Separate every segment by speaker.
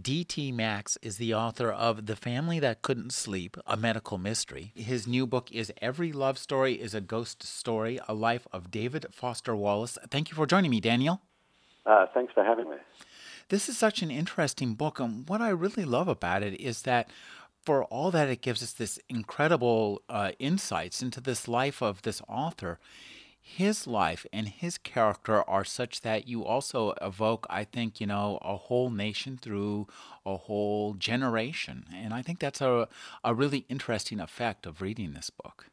Speaker 1: D.T. Max is the author of The Family That Couldn't Sleep, a medical mystery. His new book is Every Love Story is a Ghost Story, a life of David Foster Wallace. Thank you for joining me, Daniel.
Speaker 2: Uh, thanks for having me.
Speaker 1: This is such an interesting book, and what I really love about it is that for all that it gives us this incredible uh, insights into this life of this author, his life and his character are such that you also evoke, I think, you know, a whole nation through a whole generation. And I think that's a, a really interesting effect of reading this book.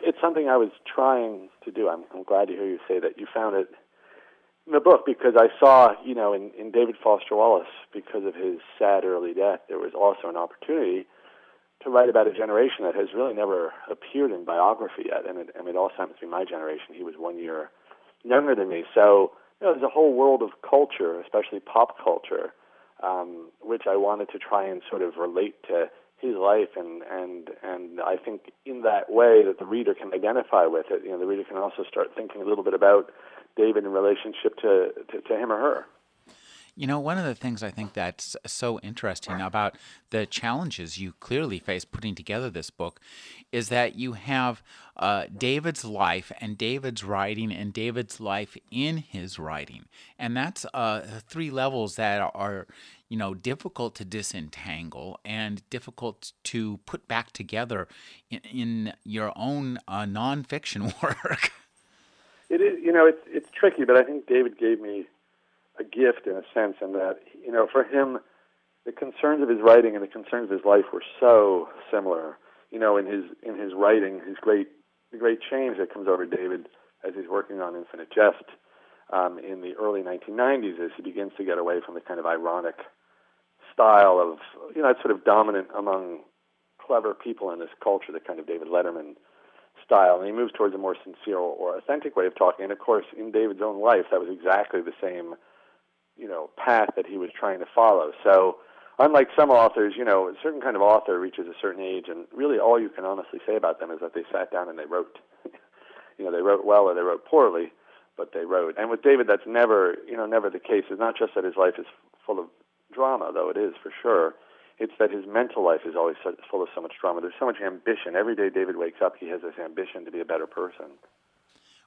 Speaker 2: It's something I was trying to do. I'm, I'm glad to hear you say that you found it in the book because I saw, you know, in, in David Foster Wallace, because of his sad early death, there was also an opportunity to write about a generation that has really never appeared in biography yet. And it, I happens to be my generation. He was one year younger than me. So you know, there's a whole world of culture, especially pop culture, um, which I wanted to try and sort of relate to his life, and and and I think in that way that the reader can identify with it. You know, the reader can also start thinking a little bit about David in relationship to to, to him or her.
Speaker 1: You know, one of the things I think that's so interesting about the challenges you clearly face putting together this book is that you have uh, David's life and David's writing and David's life in his writing. And that's uh, three levels that are, you know, difficult to disentangle and difficult to put back together in, in your own uh, nonfiction work.
Speaker 2: It is, you know, it's, it's tricky, but I think David gave me a gift in a sense, in that you know, for him, the concerns of his writing and the concerns of his life were so similar. You know, in his in his writing, his great the great change that comes over David as he's working on Infinite Jest um, in the early 1990s, as he begins to get away from the kind of ironic style of you know, it's sort of dominant among clever people in this culture, the kind of David Letterman style, and he moves towards a more sincere or authentic way of talking. And of course, in David's own life, that was exactly the same you know path that he was trying to follow. So unlike some authors, you know, a certain kind of author reaches a certain age, and really all you can honestly say about them is that they sat down and they wrote. you know, they wrote well or they wrote poorly, but they wrote. And with David, that's never, you know, never the case. It's not just that his life is full of drama, though it is for sure. It's that his mental life is always full of so much drama. There's so much ambition. Every day David wakes up, he has this ambition to be a better person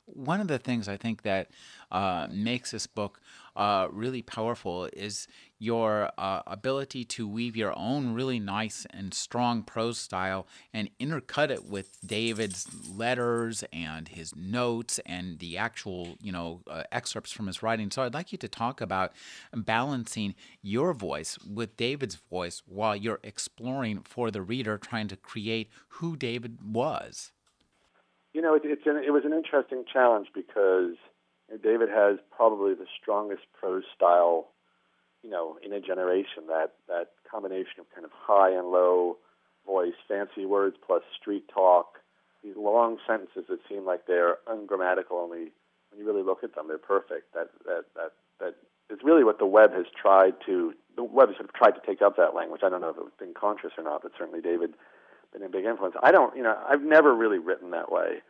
Speaker 1: one of the things I think that uh, makes this book uh, really powerful is your uh, ability to weave your own really nice and strong prose style and intercut it with David's letters and his notes and the actual, you know, uh, excerpts from his writing. So I'd like you to talk about balancing your voice with David's voice while you're exploring for the reader, trying to create who David was.
Speaker 2: You know, it, it's an, it was an interesting challenge because David has probably the strongest prose style, you know, in a generation. That that combination of kind of high and low voice, fancy words plus street talk, these long sentences that seem like they're ungrammatical. Only when you really look at them, they're perfect. That that that that is really what the web has tried to. The web has sort of tried to take up that language. I don't know if it's been conscious or not, but certainly David been a big influence. I don't, you know, I've never really written that way,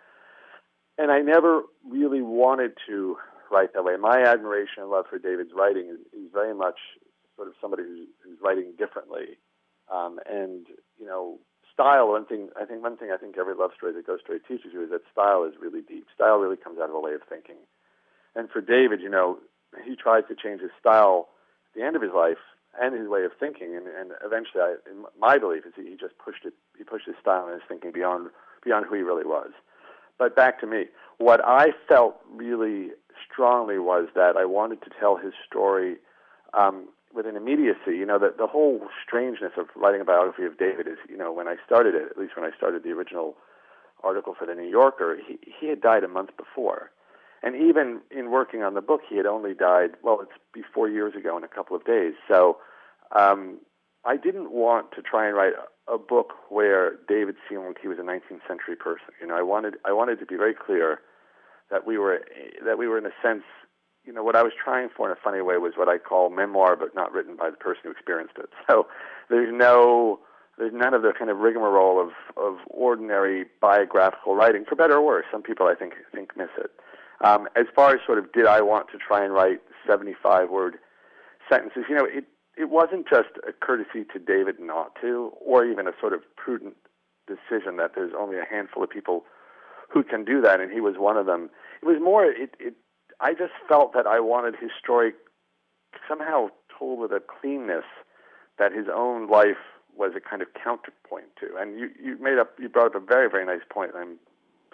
Speaker 2: and I never really wanted to write that way. My admiration and love for David's writing is, is very much sort of somebody who's, who's writing differently, um, and you know, style. One thing I think one thing I think every love story that Ghost Story teaches you is that style is really deep. Style really comes out of a way of thinking, and for David, you know, he tries to change his style at the end of his life and his way of thinking. And, and eventually, I, my belief is he, he just pushed it. He pushed his style and his thinking beyond beyond who he really was. But back to me, what I felt really strongly was that I wanted to tell his story um, with an immediacy. You know, the the whole strangeness of writing a biography of David is, you know, when I started it, at least when I started the original article for the New Yorker, he he had died a month before. And even in working on the book, he had only died, well, it's be four years ago in a couple of days. So um, I didn't want to try and write a book where David like he was a 19th century person. You know, I wanted I wanted to be very clear that we were that we were in a sense, you know, what I was trying for in a funny way was what I call memoir, but not written by the person who experienced it. So there's no there's none of the kind of rigmarole of of ordinary biographical writing, for better or worse. Some people I think think miss it. Um, as far as sort of did I want to try and write 75 word sentences, you know, it it wasn't just a courtesy to David not to, or even a sort of prudent decision that there's only a handful of people who can do that, and he was one of them. It was more. It. it I just felt that I wanted his story somehow told with a cleanness that his own life was a kind of counterpoint to. And you, you made up, you brought up a very, very nice point. And I'm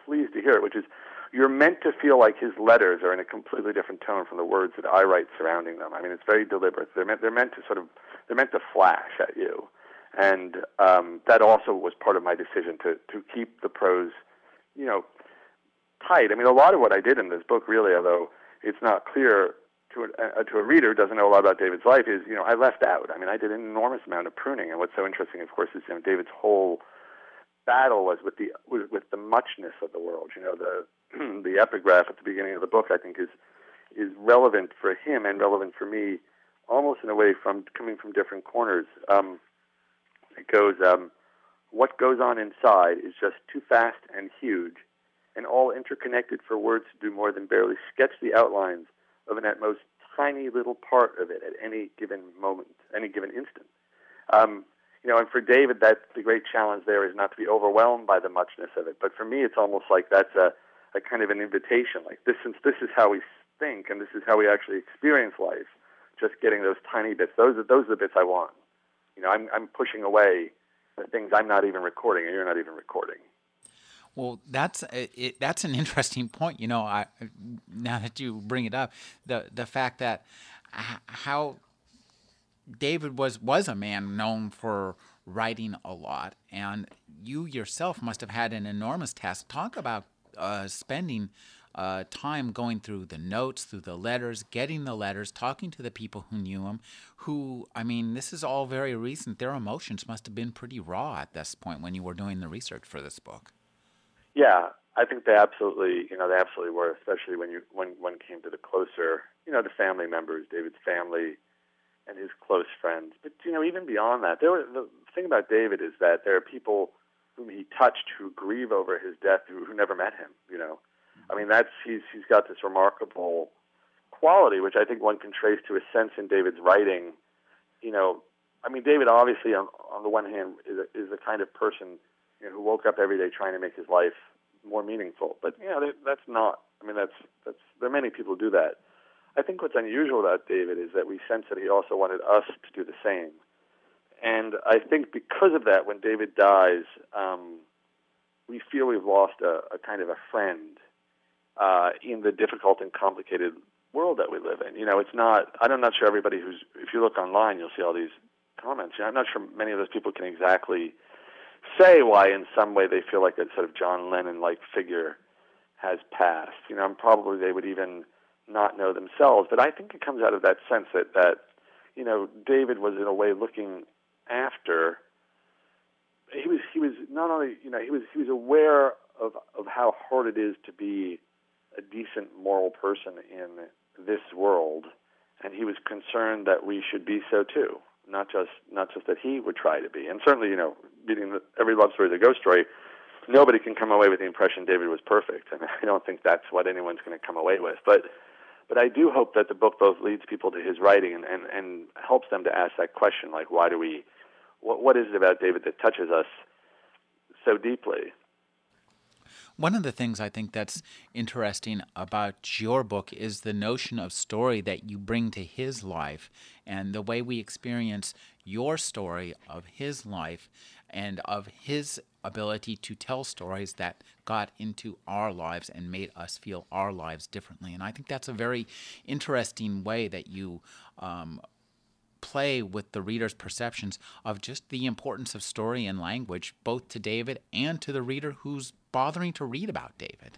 Speaker 2: pleased to hear it, which is you're meant to feel like his letters are in a completely different tone from the words that I write surrounding them. I mean, it's very deliberate. They're meant, they're meant to sort of, they're meant to flash at you. And um, that also was part of my decision to, to keep the prose, you know, tight. I mean, a lot of what I did in this book, really, although it's not clear to a, uh, to a reader who doesn't know a lot about David's life, is you know I left out. I mean, I did an enormous amount of pruning, and what's so interesting, of course, is you know David's whole battle was with the with, with the muchness of the world. You know, the the epigraph at the beginning of the book, I think, is is relevant for him and relevant for me, almost in a way from coming from different corners. Um, it goes, um, what goes on inside is just too fast and huge, and all interconnected for words to do more than barely sketch the outlines of an at most tiny little part of it at any given moment, any given instant. Um, you know, and for David, that's the great challenge there is not to be overwhelmed by the muchness of it. But for me, it's almost like that's a, a kind of an invitation. Like this, since this is how we think and this is how we actually experience life, just getting those tiny bits. Those are those are the bits I want. You know, I'm I'm pushing away the things I'm not even recording and you're not even recording.
Speaker 1: Well, that's uh, it, that's an interesting point. You know, I now that you bring it up, the the fact that how David was was a man known for writing a lot, and you yourself must have had an enormous task. Talk about uh, spending uh, time going through the notes, through the letters, getting the letters, talking to the people who knew him. Who, I mean, this is all very recent. Their emotions must have been pretty raw at this point when you were doing the research for this book.
Speaker 2: Yeah, I think they absolutely, you know, they absolutely were, especially when you when it came to the closer, you know, the family members, David's family and his close friends. But you know, even beyond that, there were the thing about David is that there are people whom he touched who grieve over his death who, who never met him. You know, I mean, that's he's he's got this remarkable quality, which I think one can trace to a sense in David's writing. You know, I mean, David obviously on on the one hand is a, is the kind of person you know, who woke up every day trying to make his life more meaningful. But you know, that's not. I mean, that's that's there are many people who do that. I think what's unusual about David is that we sense that he also wanted us to do the same. And I think because of that, when David dies, um, we feel we've lost a, a kind of a friend uh, in the difficult and complicated world that we live in. You know, it's not. I'm not sure everybody who's. If you look online, you'll see all these comments. You know, I'm not sure many of those people can exactly say why, in some way, they feel like that sort of John Lennon-like figure has passed. You know, and probably they would even not know themselves. But I think it comes out of that sense that that you know David was in a way looking after. He was he was not only you know he was he was aware of of how hard it is to be a decent moral person in this world, and he was concerned that we should be so too. Not just not just that he would try to be, and certainly you know reading every love story is a ghost story. Nobody can come away with the impression David was perfect, and I don't think that's what anyone's going to come away with. But but I do hope that the book both leads people to his writing and, and, and helps them to ask that question, like, why do we, what, what is it about David that touches us so deeply?
Speaker 1: One of the things I think that's interesting about your book is the notion of story that you bring to his life and the way we experience your story of his life and of his ability to tell stories that got into our lives and made us feel our lives differently. And I think that's a very interesting way that you um, play with the reader's perceptions of just the importance of story and language, both to David and to the reader who's bothering to read about David.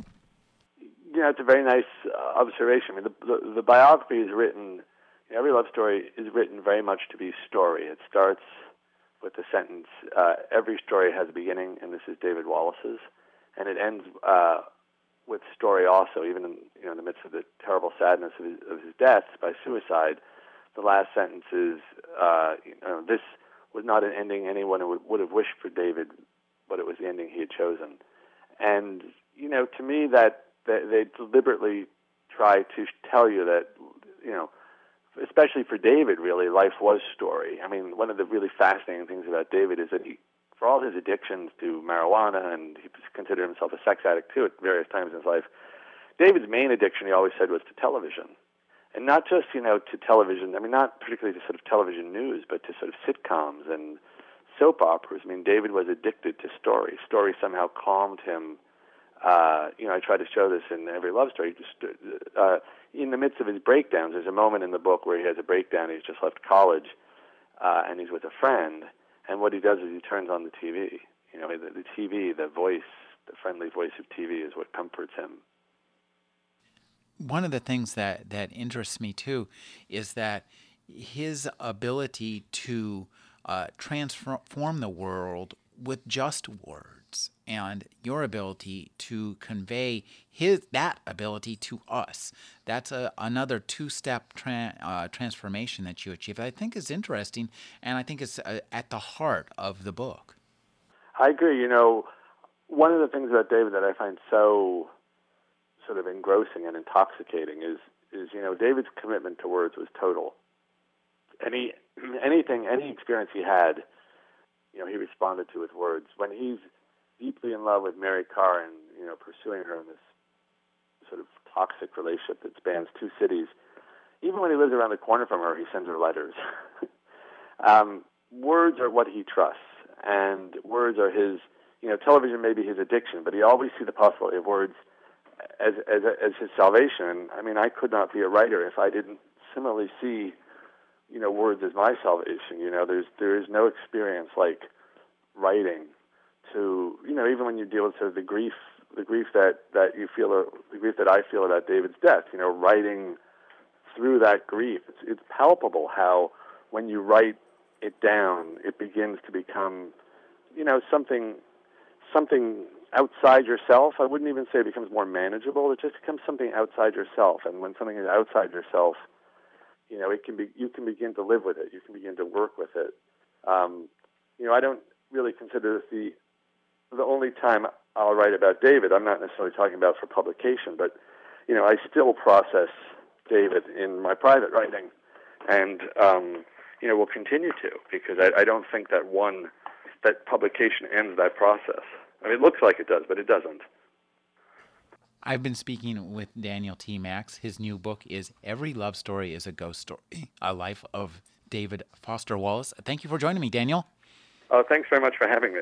Speaker 2: Yeah, it's a very nice uh, observation. I mean, the, the, the biography is written, every love story is written very much to be story. It starts with the sentence, uh, "Every story has a beginning," and this is David Wallace's, and it ends uh, with story also, even in you know in the midst of the terrible sadness of his, of his death by suicide. The last sentence is, uh, you know, "This was not an ending anyone would, would have wished for David, but it was the ending he had chosen." And you know, to me, that, that they deliberately try to tell you that you know especially for David, really, life was story. I mean, one of the really fascinating things about David is that he, for all his addictions to marijuana, and he considered himself a sex addict too at various times in his life, David's main addiction, he always said, was to television. And not just, you know, to television, I mean, not particularly to sort of television news, but to sort of sitcoms and soap operas. I mean, David was addicted to story. Story somehow calmed him. Uh, you know, I try to show this in every love story. Just, uh, in the midst of his breakdowns, there's a moment in the book where he has a breakdown. He's just left college, uh, and he's with a friend. And what he does is he turns on the TV. You know, the, the TV, the voice, the friendly voice of TV, is what comforts him.
Speaker 1: One of the things that that interests me too is that his ability to uh, transform the world with just words and your ability to convey his that ability to us. That's a, another two-step tra- uh, transformation that you achieve. I think is interesting, and I think it's uh, at the heart of the book.
Speaker 2: I agree. You know, one of the things about David that I find so sort of engrossing and intoxicating is is you know David's commitment to words was total. Any anything any experience he had, you know, he responded to with words. When he's deeply in love with Mary Karr and you know pursuing her in this sort of toxic relationship that spans two cities. Even when he lives around the corner from her, he sends her letters. um, words are what he trusts, and words are his. You know, television may be his addiction, but he always sees the possibility of words as as as his salvation. I mean, I could not be a writer if I didn't similarly see, you know, words as my salvation. You know, there's there is no experience like writing to you know even when you deal with sort of the grief the grief that that you feel or the grief that I feel about David's death you know writing through that grief it's it's palpable how when you write it down it begins to become you know something something outside yourself I wouldn't even say it becomes more manageable. It just becomes something outside yourself. And when something is outside yourself you know it can be you can begin to live with it. You can begin to work with it. Um, you know I don't really consider this the the only time I'll write about David. I'm not necessarily talking about for publication, but you know, I still process David in my private writing, and um, you know, will continue to because I, I don't think that one that publication ends that process. I mean, it looks like it does, but it doesn't.
Speaker 1: I've been speaking with Daniel T. Max. His new book is Every Love Story is a Ghost Story, a life of David Foster Wallace. Thank you for joining me, Daniel.
Speaker 2: Oh, thanks very much for having me.